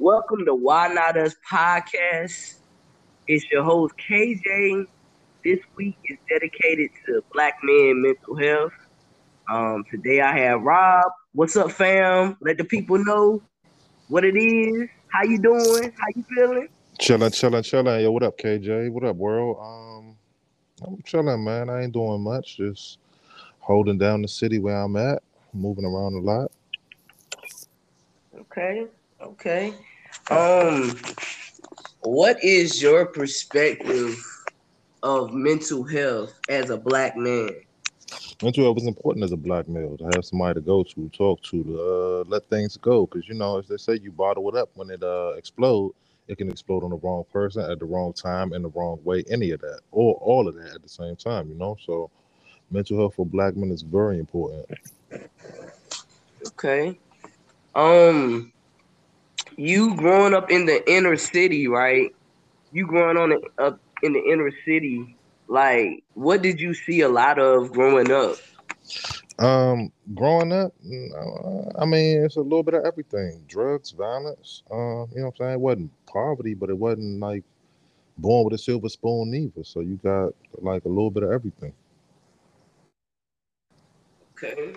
Welcome to Why Not Us podcast. It's your host KJ. This week is dedicated to Black men mental health. Um, today I have Rob. What's up, fam? Let the people know what it is. How you doing? How you feeling? Chilling, chilling, chilling. Yo, what up, KJ? What up, world? Um, I'm chilling, man. I ain't doing much. Just holding down the city where I'm at, moving around a lot. Okay, okay. Um, what is your perspective of mental health as a black man? Mental health is important as a black male to have somebody to go to, talk to, to uh, let things go. Because you know, as they say, you bottle it up when it uh explode. It can explode on the wrong person at the wrong time in the wrong way. Any of that, or all of that at the same time. You know, so mental health for black men is very important. Okay. Um, you growing up in the inner city, right? You growing on it up in the inner city, like what did you see a lot of growing up? Um, growing up, mm, I mean, it's a little bit of everything: drugs, violence. Uh, you know what I'm saying? It wasn't poverty, but it wasn't like born with a silver spoon either. So you got like a little bit of everything. Okay.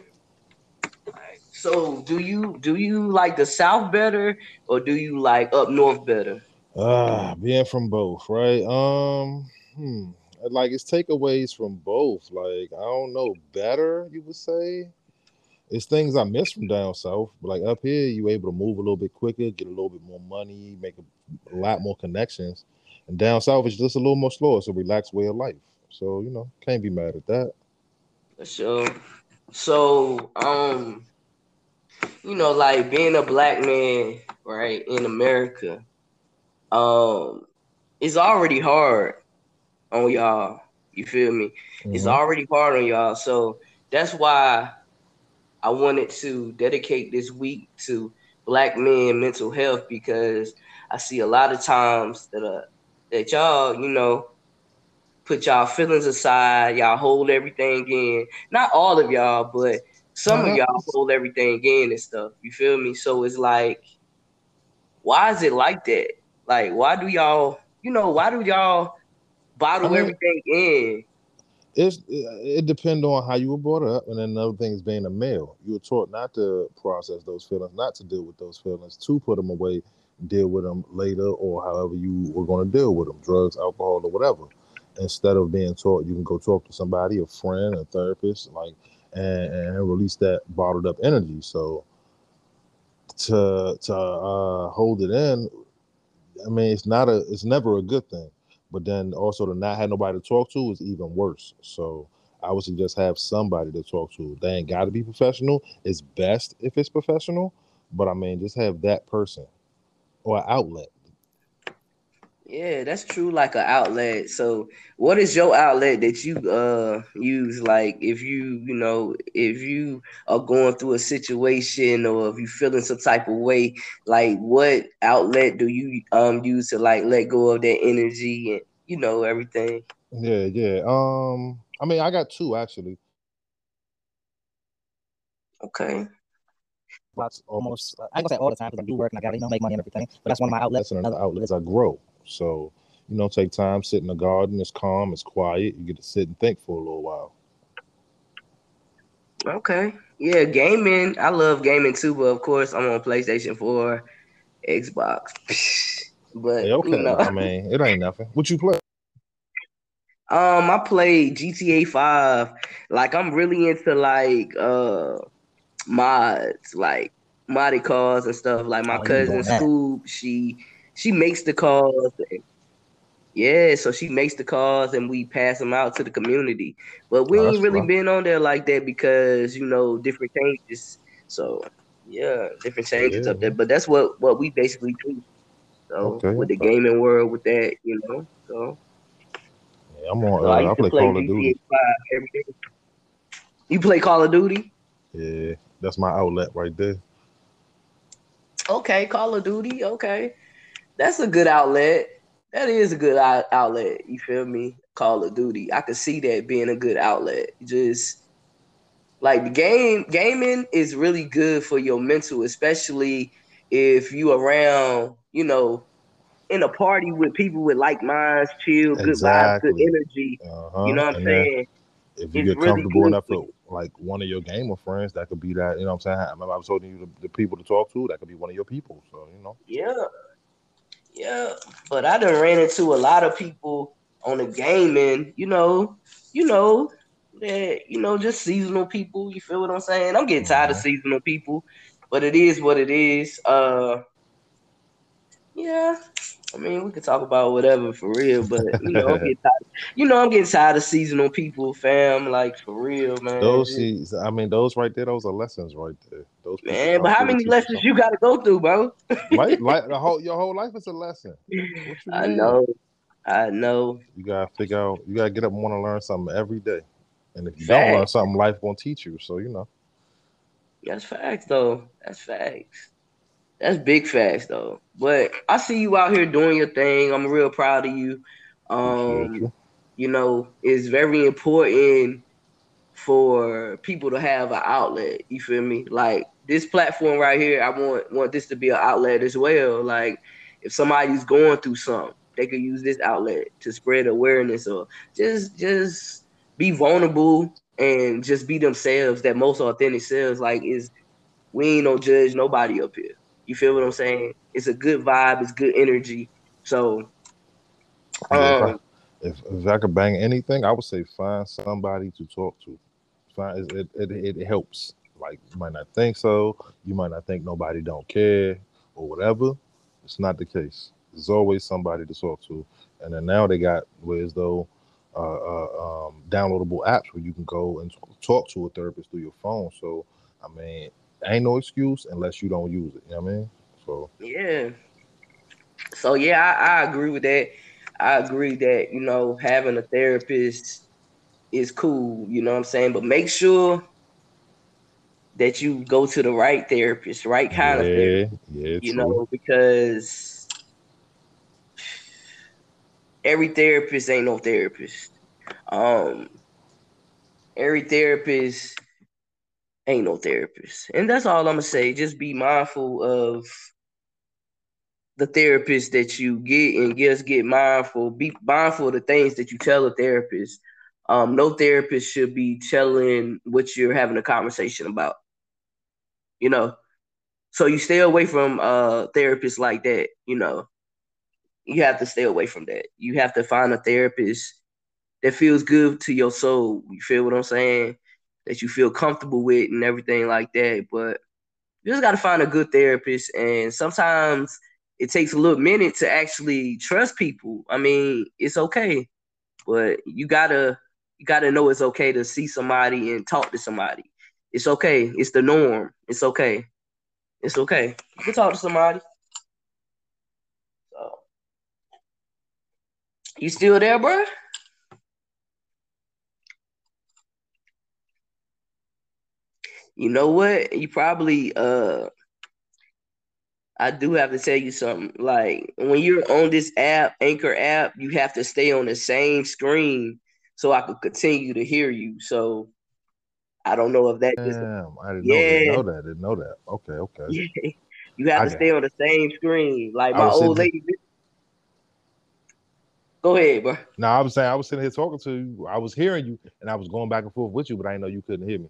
So do you do you like the South better or do you like up north better? Ah, being from both, right? Um, hmm. Like it's takeaways from both. Like I don't know, better you would say. It's things I miss from down south. But like up here, you able to move a little bit quicker, get a little bit more money, make a, a lot more connections. And down south is just a little more slower. It's a relaxed way of life. So you know, can't be mad at that. For sure. So um you know, like being a black man, right, in America, um, it's already hard on y'all. You feel me? Mm-hmm. It's already hard on y'all. So that's why I wanted to dedicate this week to black men mental health because I see a lot of times that uh that y'all, you know, put y'all feelings aside, y'all hold everything in. Not all of y'all, but some uh-huh. of y'all hold everything in and stuff. You feel me? So it's like, why is it like that? Like, why do y'all, you know, why do y'all bottle I mean, everything in? It's it depends on how you were brought up, and then another thing is being a male. You were taught not to process those feelings, not to deal with those feelings, to put them away, deal with them later, or however you were going to deal with them, drugs, alcohol, or whatever. Instead of being taught, you can go talk to somebody, a friend, a therapist, like and, and release that bottled up energy. So to to uh, hold it in, I mean, it's not a, it's never a good thing. But then also to not have nobody to talk to is even worse. So I would suggest have somebody to talk to. They ain't got to be professional. It's best if it's professional, but I mean, just have that person or outlet. Yeah, that's true. Like an outlet. So, what is your outlet that you uh use? Like, if you you know if you are going through a situation or if you feeling some type of way, like what outlet do you um use to like let go of that energy and you know everything? Yeah, yeah. Um, I mean, I got two actually. Okay. That's almost I ain't gonna say all the time because I do work and I gotta you know make money and everything. But that's one of my outlets. That's another outlet. I grow. So, you know, take time, sit in the garden. It's calm, it's quiet. You get to sit and think for a little while. Okay. Yeah, gaming. I love gaming too, but of course I'm on PlayStation 4, Xbox. but hey, okay. You know. I mean, it ain't nothing. What you play? Um, I play GTA 5. Like I'm really into like uh mods, like modded calls and stuff. Like my oh, cousin Scoop, she she makes the calls. Yeah, so she makes the calls and we pass them out to the community. But we oh, ain't really fun. been on there like that because you know different changes. So yeah, different changes yeah. up there. But that's what what we basically do. So okay. with the gaming world, with that, you know. So yeah, I'm on. Uh, I, I play, play Call of Duty. You play Call of Duty? Yeah, that's my outlet right there. Okay, Call of Duty. Okay that's a good outlet. that is a good outlet. You feel me? Call of Duty. I could see that being a good outlet. Just like the game, gaming is really good for your mental, especially if you around, you know, in a party with people with like minds, chill, good vibes, good energy. Uh-huh. You know what I'm saying? if you It's get really comfortable enough like one of your gamer friends, that could be that. You know what I'm saying? I remember I was telling you the, the people to talk to. That could be one of your people. So you know. Yeah, yeah. But I done ran into a lot of people on the gaming, you know, you know, that you know, just seasonal people. You feel what I'm saying? I'm getting tired of Mhm. seasonal people, but it is what it is. Uh, yeah. I mean, we could talk about whatever for real, but you know, I'm getting tired. You know, I'm getting tired of seasonal people, fam. Like for real, man. those, I mean, those right there, those are lessons right there. Those man, but how many lessons something. you got to go through, bro? The whole, your whole life is a lesson. I mean? know, I know. You gotta figure out. You gotta get up and want to learn something every day. And if you don't learn something, life gonna teach you. So you know. That's facts, though. That's facts. That's big facts, though. But I see you out here doing your thing. I'm real proud of you. Um, you. you know, it's very important for people to have an outlet. You feel me? Like this platform right here, I want want this to be an outlet as well. Like if somebody's going through something, they could use this outlet to spread awareness or just just be vulnerable and just be themselves. That most authentic selves. Like is we ain't no judge nobody up here. You feel what I'm saying? It's a good vibe. It's good energy. So, Yeah, if, I, um, if if I could bang anything, I would say find somebody to talk to. Find it it, it, it helps. Like you might not think so. You might not think nobody don't care or whatever. It's not the case. There's always somebody to talk to. And then now they got whereas though uh, uh, um, downloadable apps where you can go and talk to a therapist through your phone. So I mean, ain't no excuse unless you don't use it. You know what I mean? So Yeah. So yeah, I, I agree with that. I agree that you know having a therapist is cool. You know what I'm saying, but make sure that you go to the right therapist, right kind of therapist. yeah, yeah, You true. know, because every therapist ain't no therapist. Um, every therapist ain't no therapist, and that's all I'm gonna say. Just be mindful of the therapist that you get and just get mindful. Be mindful of the things that you tell a therapist. Um, no therapist should be telling what you're having a conversation about. You know, so you stay away from uh therapists like that. You know, you have to stay away from that. You have to find a therapist that feels good to your soul. You feel what I'm saying? That you feel comfortable with and everything like that. But you just got to find a good therapist, and sometimes it takes a little minute to actually trust people. I mean, it's okay, but you gotta you gotta know it's okay to see somebody and talk to somebody. It's okay. It's the norm. It's okay. It's okay. You can talk to somebody. So, you still there, bro? You know what? You probably uh I do have to tell you something. Like when you're on this app, Anchor app, you have to stay on the same screen so I could continue to hear you. So I don't know if that just Damn, I didn't know, didn't know that. Didn't know that. Okay, okay. yeah. You have I to stay on the same screen. Like my old lady. Go ahead, bro. No, I was saying I was sitting here talking to you. I was hearing you, and I was going back and forth with you, but I didn't know you couldn't hear me.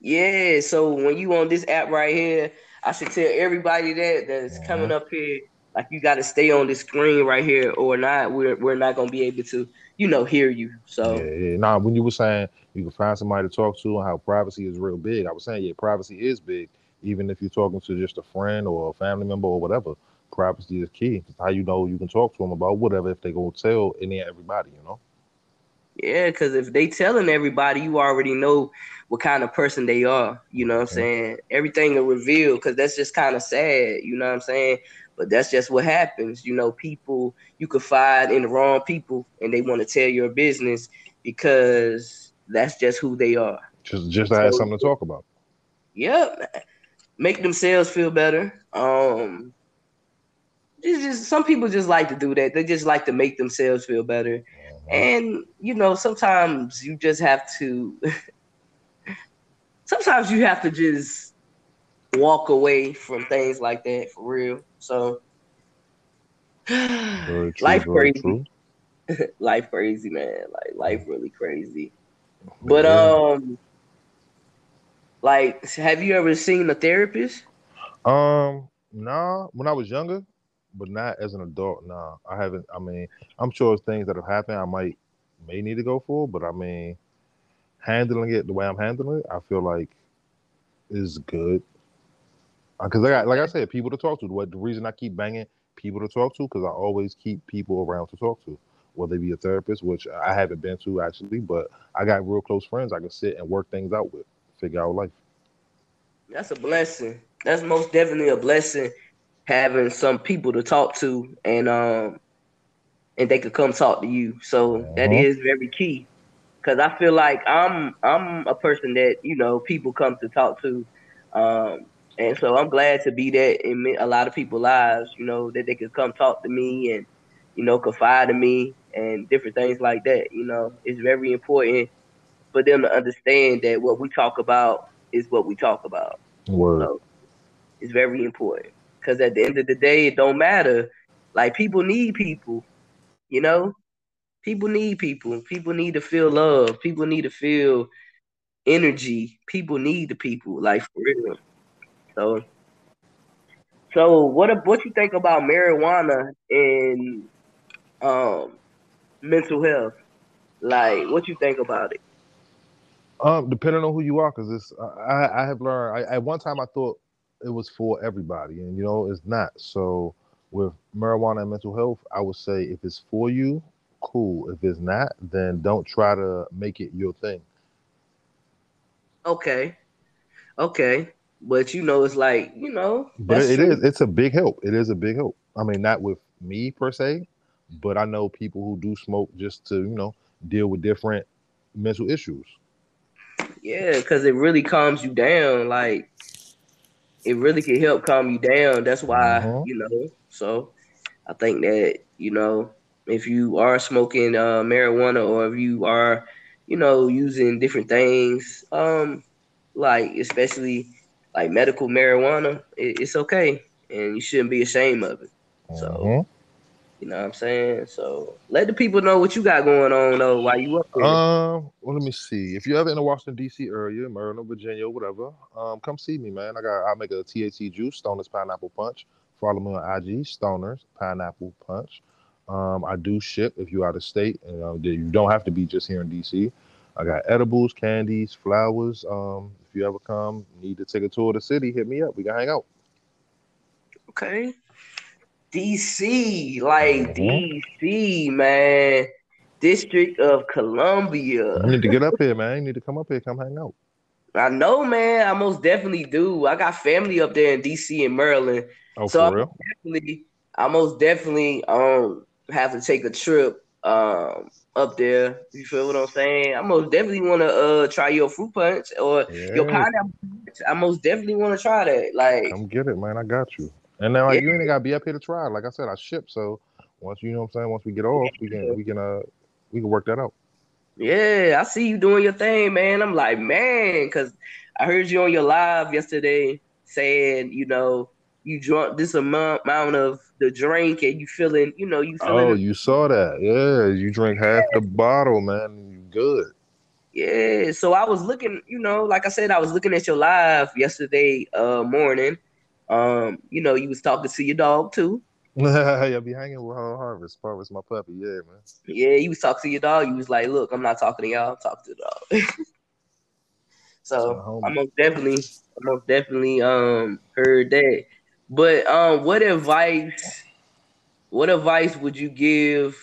Yeah, so when you on this app right here, I should tell everybody that that's Mhm. coming up here, like you got to stay on this screen right here, or not, we're we're not gonna be able to, you know, hear you. So Yeah, yeah. Nah, when you were saying you can find somebody to talk to and how privacy is real big, I was saying yeah, privacy is big, even if you're talking to just a friend or a family member or whatever. Privacy is key. It's how you know you can talk to them about whatever if they gonna tell any and everybody, you know. Yeah, because if they telling everybody, you already know what kind of person they are. You know what I'm saying? Everything will reveal because that's just kind of sad. You know what I'm saying? But that's just what happens. You know, people you could find in the wrong people, and they want to tell your business because that's just who they are. Just just to have something to talk about. Yep. Make themselves feel better. Um, it's just some people just like to do that. They just like to make themselves feel better. And you know, sometimes you just have to sometimes you have to just walk away from things like that for real. So true, life crazy. life crazy, man. Like life really crazy. But Yeah. um like have you ever seen a therapist? Um, nah, when I was younger, but not as an adult. Nah, I haven't. I mean, I'm sure it's things that have happened. I might may need to go for, but I mean, handling it the way I'm handling it, I feel like is good. Uh, because I got, like I said, people to talk to. What the reason I keep banging people to talk to because I always keep people around to talk to, whether they be a therapist, which I haven't been to actually, but I got real close friends I can sit and work things out with, figure out life. That's a blessing. That's most definitely a blessing having some people to talk to and um and they could come talk to you. So that Mhm. is very key. Cause I feel like I'm I'm a person that, you know, people come to talk to. Um and so I'm glad to be that in a lot of people's lives, you know, that they could come talk to me and, you know, confide in me and different things like that. You know, it's very important for them to understand that what we talk about is what we talk about. Word. So it's very important because at the end of the day, it don't matter. Like people need people, you know. People need people. People need to feel love. People need to feel energy. People need the people, like for real. So, so what? What you think about marijuana and um mental health? Like, what you think about it? Um, depending on who you are, because it's I, I have learned. I, at one time, I thought it was for everybody, and you know, it's not. So with marijuana and mental health, I would say if it's for you, cool. If it's not, then don't try to make it your thing. Okay, okay, but you know, it's like you know, But it true. is. It's a big help. It is a big help. I mean, not with me per se, but I know people who do smoke just to you know deal with different mental issues. Yeah, because it really calms you down. Like it really can help calm you down. That's why, Mhm. you know. So I think that, you know, if you are smoking uh, marijuana or if you are, you know, using different things, um, like especially like medical marijuana, it, it's okay. And you shouldn't be ashamed of it. So Mhm. You know what I'm saying? So let the people know what you got going on though while you up there. Um, well, let me see. If you're ever in the Washington D.C. area, Maryland, Virginia, whatever, um, come see me, man. I got I make a THC juice, Stoners Pineapple Punch. Follow me on IG, Stoners Pineapple Punch. Um, I do ship if you're out of state, and uh, you don't have to be just here in D.C. I got edibles, candies, flowers. Um, if you ever come, need to take a tour of the city, hit me up. We can hang out. Okay. DC, like Mhm. DC, man. District of Columbia. You need to get up here, man. You need to come up here, come hang out. I know, man. I most definitely do. I got family up there in DC and Maryland. Oh, So for real? Definitely, I most definitely um have to take a trip um up there. You feel what I'm saying? I most definitely want to uh try your fruit punch or your pineapple. Punch. I most definitely want to try that. Like, Come get it, man. I got you. And now like, you ain't gotta be up here to try. Like I said, I ship. So once you know what I'm saying, once we get off, we can we can uh we can work that out. Yeah, I see you doing your thing, man. I'm like, man, because I heard you on your live yesterday saying, you know, you drunk this amount amount of the drink and you feeling, you know, you feeling, Oh, you saw that. Yeah. You drink half the bottle, man. You good. yeah. So I was looking, you know, like I said, I was looking at your live yesterday uh morning. Um, you know, you was talking to your dog too. yeah, be hanging with her harvest. Harvest my puppy. Yeah, man. Yeah, you was talking to your dog. You was like, look, I'm not talking to y'all, I'm talking to the dog. so. I most definitely, I most definitely um heard that. But um, what advice, what advice would you give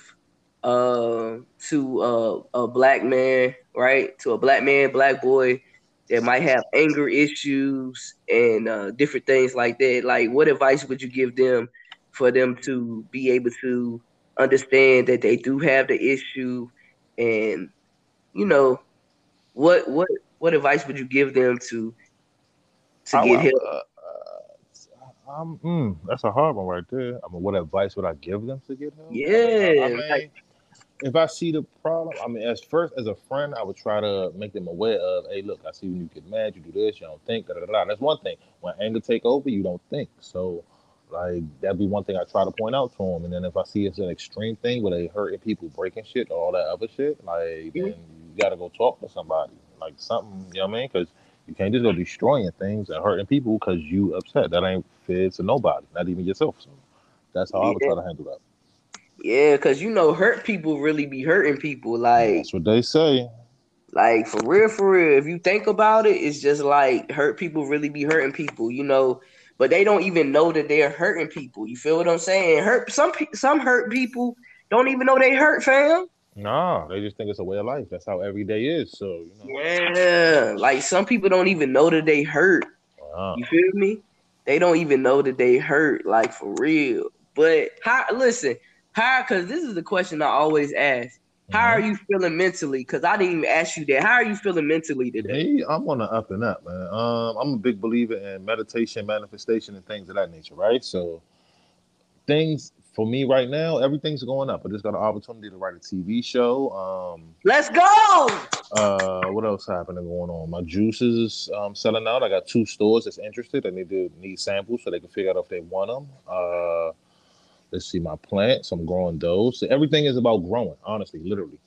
uh to uh, a black man, right? To a black man, black boy that might have anger issues and uh, different things like that. Like, what advice would you give them for them to be able to understand that they do have the issue, and you know, what what what advice would you give them to to I, get I, help? uh, Um, mm, that's a hard one right there. I mean, what advice would I give them to get help? I mean, I- Yeah, I mean, like- if I see the problem, I mean, as first as a friend, I would try to make them aware of, hey, look, I see when you get mad, you do this, you don't think, da da da. That's one thing. When anger take over, you don't think. So, like, that'd be one thing I try to point out to them. And then if I see it's an extreme thing where they hurting people, breaking shit, all that other shit, like, mm-hmm. then you gotta go talk to somebody, like something, you know what I mean? Because you can't just go destroying things and hurting people because you upset. That ain't fair to nobody, not even yourself. So that's how I would try to handle that. Yeah, because you know, hurt people really be hurting people. Like, That's what they say. like for real, for real. If you think about it, it's just like hurt people really be hurting people. You know, but they don't even know that they're hurting people. You feel what I'm saying? Hurt some some hurt people don't even know they hurt, fam. Nah, they just think it's a way of life. That's how every day is. So you know. Yeah, like some people don't even know that they hurt. Wow. You feel me? They don't even know that they hurt, like for real. But how? Listen, how? Because this is the question I always ask. How are you feeling mentally? Because I didn't even ask you that. How are you feeling mentally today? Hey, I'm on the up and up, man. Um, I'm a big believer in meditation, manifestation, and things of that nature, right? So, things for me right now, everything's going up. I just got an opportunity to write a TV show. Um, Let's go. uh, what else happening going on? My juices is um, selling out. I got two stores that's interested. I need to need samples so they can figure out if they want them. Uh, let's see, my plants. I'm growing those. So everything is about growing. Honestly, literally,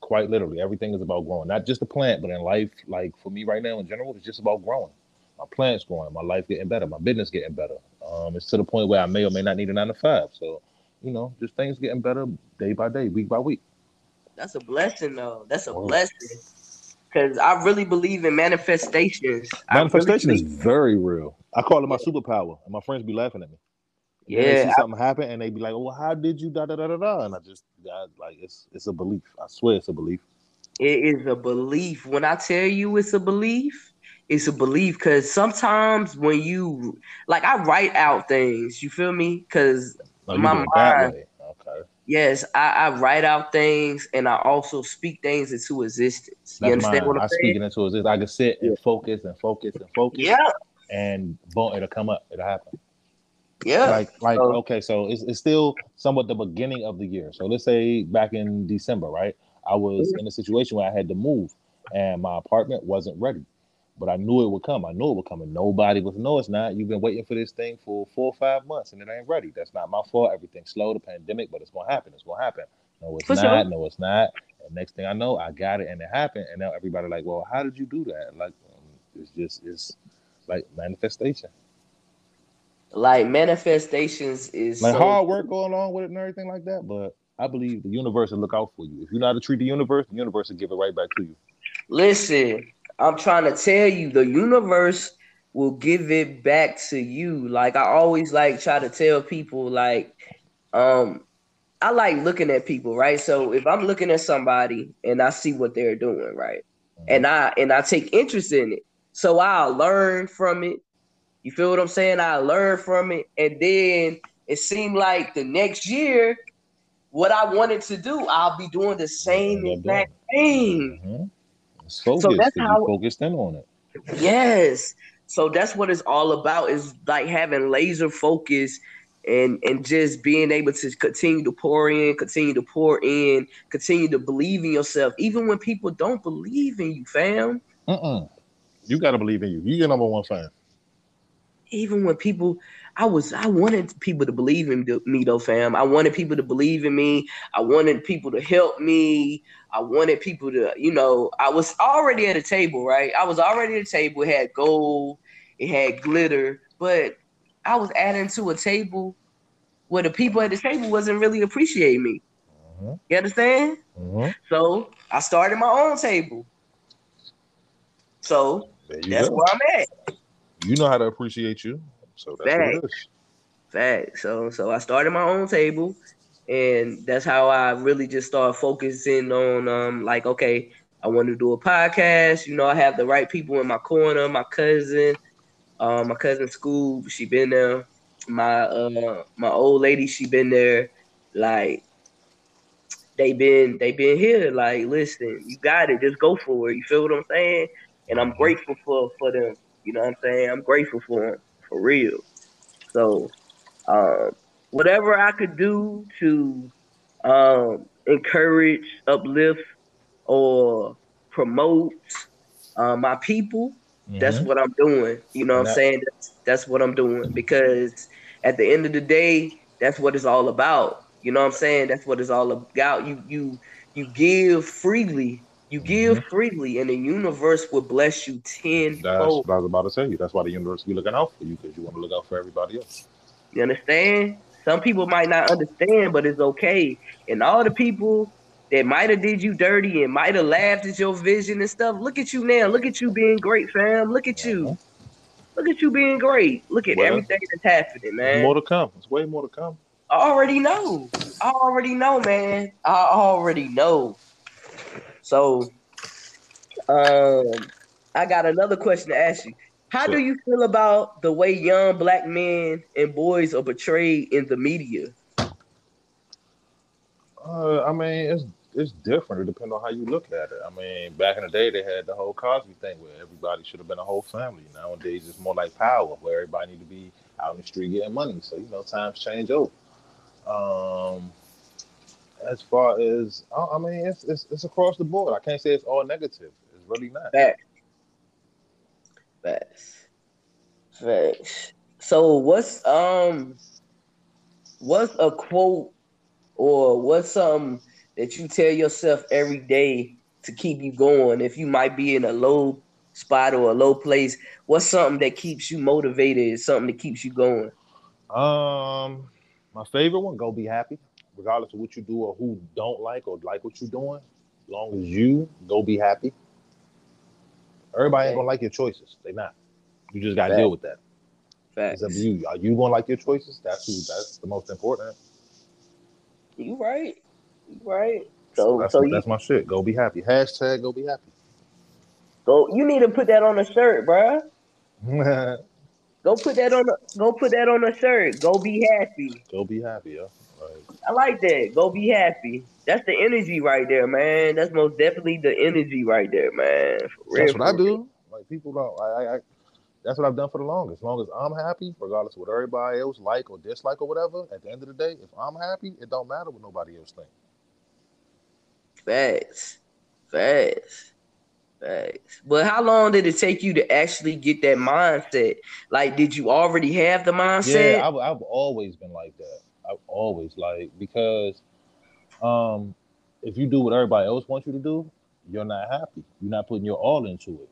quite literally, everything is about growing. Not just the plant, but in life, like for me right now in general, it's just about growing. My plants growing, my life getting better, my business getting better. Um, it's to the point where I may or may not need a nine to five. So, you know, just things getting better day by day, week by week. That's a blessing, though. That's a Word. blessing. Because I really believe in manifestations. I really Manifestation is very real. I call it my superpower, and my friends be laughing at me. Yeah, they see something happen, and they be like, "Well, how did you da da da da da?" And I just, I, like, it's it's a belief. I swear, it's a belief. It is a belief. When I tell you it's a belief, it's a belief. Cause sometimes when you like, I write out things. You feel me? Cause No, you My mind- Okay, yes, I, I write out things, and I also speak things into existence. You understand mine. what I'm I'm speak it into existence. I can sit and focus and focus and focus, Yeah, and boom, it'll come up. It'll happen. Yeah. Like, like, So- okay, so it's, it's still somewhat the beginning of the year. So let's say back in December, right? I was Mm-hmm. in a situation where I had to move, and my apartment wasn't ready. But I knew it would come. I knew it would come, and nobody was. No, it's not. You've been waiting for this thing for four or five months, and it ain't ready. That's not my fault. Everything's slow, the pandemic, but it's gonna happen. It's gonna happen. No, it's For not. sure. No, it's not. And next thing I know, I got it, and it happened. And now everybody like, well, how did you do that? Like, um, it's just it's like manifestation. Like manifestations is like so- hard work going along with it and everything like that. But I believe the universe will look out for you. If you know how to treat the universe, the universe will give it right back to you. Listen, I'm trying to tell you, the universe will give it back to you. Like I always like try to tell people, like, um, I like looking at people, right? So if I'm looking at somebody and I see what they're doing, right, and I and I take interest in it, so I'll learn from it. You feel what I'm saying? I learned from it, and then it seemed like the next year, what I wanted to do, I'll be doing the same exact thing. Mhm. It's focused. that's 'cause how- focused in on it. Yes. So that's what it's all about is like having laser focus and and just being able to continue to pour in, continue to pour in, continue to believe in yourself, even when people don't believe in you, fam. Mm-mm. You got to believe in you. You your number one fan. Even when people, I was, I wanted people to believe in me though, fam. I wanted people to believe in me. I wanted people to help me. I wanted people to, you know, I was already at a table, right? I was already at a table. It had gold, it had glitter, but I was adding to a table where the people at the table wasn't really appreciating me. Mhm. You understand? Mhm. So I started my own table. So that's go. where I'm at. You know how to appreciate you. So that's what it is. Fact. So so I started my own table, and that's how I really just started focusing on um like okay, I want to do a podcast. You know, I have the right people in my corner. My cousin, uh, my cousin school, she been there. My uh my old lady, she been there. Like they been they been here. Like listen, you got it. Just go for it. You feel what I'm saying? And I'm grateful for for them. You know what I'm saying? I'm grateful for them for real. So, um, whatever I could do to um, encourage, uplift, or promote uh, my people, that's Mhm. what I'm doing. You know what I'm saying? That's, that's what I'm doing because at the end of the day, that's what it's all about. You know what I'm saying? That's what it's all about. You you you give freely. You give mm-hmm. freely, and the universe will bless you tenfold. That's what I was about to say. That's why the universe be looking out for you because you want to look out for everybody else. You understand? Some people might not understand, but it's okay. And all the people that might have did you dirty and might have laughed at your vision and stuff. Look at you now. Look at you being great, fam. Look at you. Mm-hmm. Look at you being great. Look at Well, everything that's happening, man. more to come. It's way more to come. I already know. I already know, man. I already know. So, um, I got another question to ask you. How do you feel about the way young black men and boys are portrayed in the media? Uh, I mean, it's it's different. It depends on how you look at it. I mean, back in the day, they had the whole Cosby thing where everybody should have been a whole family. Nowadays, it's more like power, where everybody need to be out in the street getting money. So you know, times change over. Um, as far as I I mean, it's, it's it's across the board. I can't say it's all negative. It's really not. Facts. Facts. Facts. So what's um what's a quote or what's something that you tell yourself every day to keep you going if you might be in a low spot or a low place? What's something that keeps you motivated, something that keeps you going? Um, my favorite one, go be happy, regardless of what you do or who don't like or like what you're doing. As long as you go be happy. Everybody ain't gonna like your choices. They not. You just gotta Fact. deal with that. Facts. It's up to you. Are you gonna like your choices? That's who. That's the most important. You right. You right. So that's so you that's my shit. Go be happy. Hashtag go be happy. go you need to put that on a shirt, bruh. Go put that on a go put that on a shirt. Go be happy. go be happy, yo. I like that. Go be happy. That's the energy right there, man. That's most definitely the energy right there, man. Real, that's what I do. Like people don't. I, I, I. That's what I've done for the longest. As long as I'm happy, regardless of what everybody else like or dislike or whatever. At the end of the day, if I'm happy, it don't matter what nobody else thinks. Facts. Facts. Facts. But how long did it take you to actually get that mindset? Like, did you already have the mindset? Yeah, I've, I've always been like that. I've always like because um if you do what everybody else wants you to do, you're not happy. You're not putting your all into it.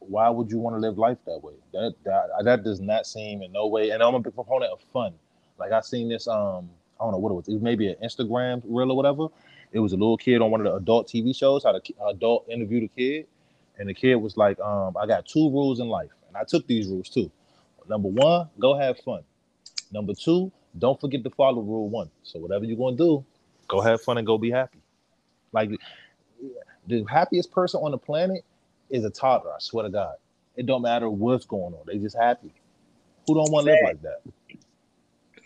Why would you want to live life that way? That that that does not seem in no way. And I'm a big proponent of fun. Like I seen this um I don't know what it was. It was maybe an Instagram reel or whatever. It was a little kid on one of the adult TV shows. How the adult interviewed a kid, and the kid was like, um, "I got two rules in life, and I took these rules too. Number one, go have fun. Number two, don't forget to follow rule one. So whatever you're gonna do, go have fun and go be happy. Like the happiest person on the planet is a toddler. I swear to God, it don't matter what's going on. They just happy. Who don't want to live like that?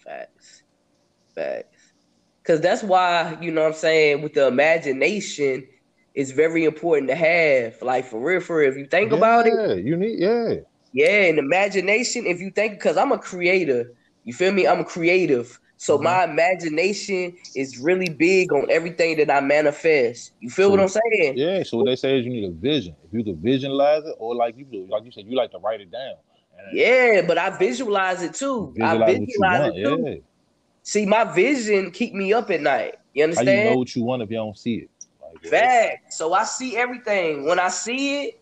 Facts. Facts. Cause that's why, you know what I'm saying, with the imagination, it's very important to have. Like for real, for real. If you think about it, Yeah, you need yeah. Yeah, and imagination. If you think, because I'm a creator, you feel me? I'm creative, so Mhm. my imagination is really big on everything that I manifest. You feel what I'm saying? Yeah, so what they say is you need a vision. If you could visualize it, or like you do, like you said, you like to write it down. And Yeah, but I visualize it too. I Visualize you visualize it too. Yeah. See, my vision keep me up at night. You understand? How you know what you want if you don't see it? Like. Fact. So I see everything. When I see it,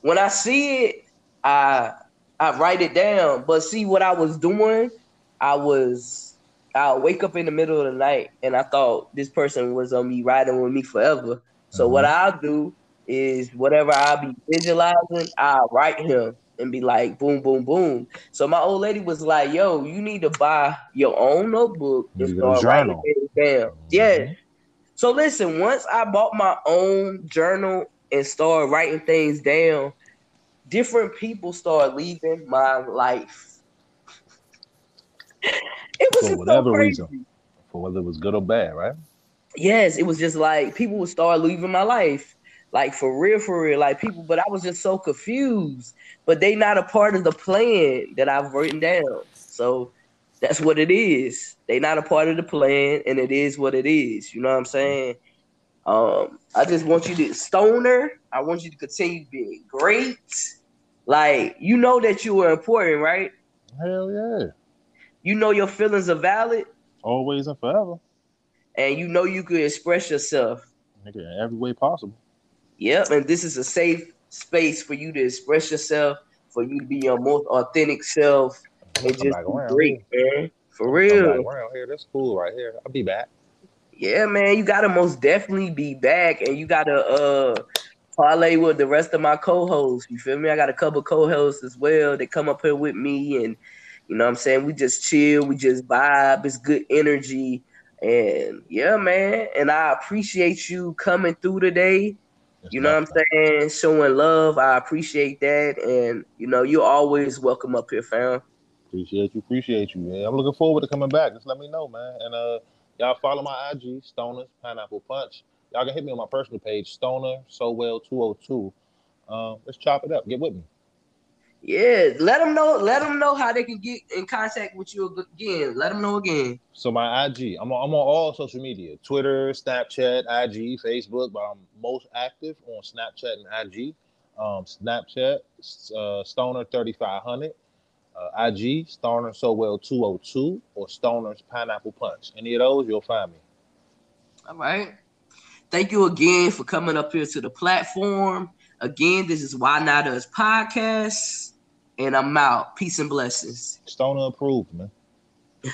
when I see it, I I write it down. But see what I was doing, I was I wake up in the middle of the night and I thought this person was on me riding with me forever. So what I'll do is whatever I'll be visualizing, I'll write him and be like boom, boom, boom. So my old lady was like, yo, you need to buy your own notebook and a start writing journal. down. Yeah. So listen, once I bought my own journal and started writing things down, different people started leaving my life. It was For whatever so reason. For whether it was good or bad, right? Yes, it was just like people would start leaving my life. Like for real, for real. Like people, but I was just so confused. But they not a part of the plan that I've written down. So that's what it is. They not a part of the plan, and it is what it is. You know what I'm saying? Um, I just want you to stoner. I want you to continue being great. Like you know that you are important, right? Hell yeah. You know your feelings are valid, Always and forever. and you know you could express yourself. Nigga, every way possible. Yep, and this is a safe space for you to express yourself, for you to be your most authentic self, and just around great, man. For real. around here. That's cool right here. I'll be back. Yeah, man, you gotta most definitely be back, and you gotta uh parlay with the rest of my co-hosts. You feel me? I got a couple co-hosts as well that come up here with me, and you know what I'm saying we just chill, we just vibe. It's good energy, and yeah, man. And I appreciate you coming through today. You know what I'm saying? Showing love. I appreciate that, and you know you're always welcome up here, fam. Appreciate you, appreciate you, man. I'm looking forward to coming back. Just let me know, man. And uh, y'all follow my IG, Stoners Pineapple Punch. Y'all can hit me on my personal page, Stoner Sowell 202. Um, let's chop it up. Get with me. Yeah, let them know. Let them know how they can get in contact with you again. Let them know again. So my IG, I'm on, I'm on all social media: Twitter, Snapchat, IG, Facebook. But I'm most active on Snapchat and IG. Um, Snapchat, uh, Stoner 3500. Uh, IG, Stoner Sowell 202, or Stoner's Pineapple Punch. Any of those, you'll find me. All right. Thank you again for coming up here to the platform. Again, this is Why Not Us podcast, and I'm out. Peace and blessings. Stoner approved, man.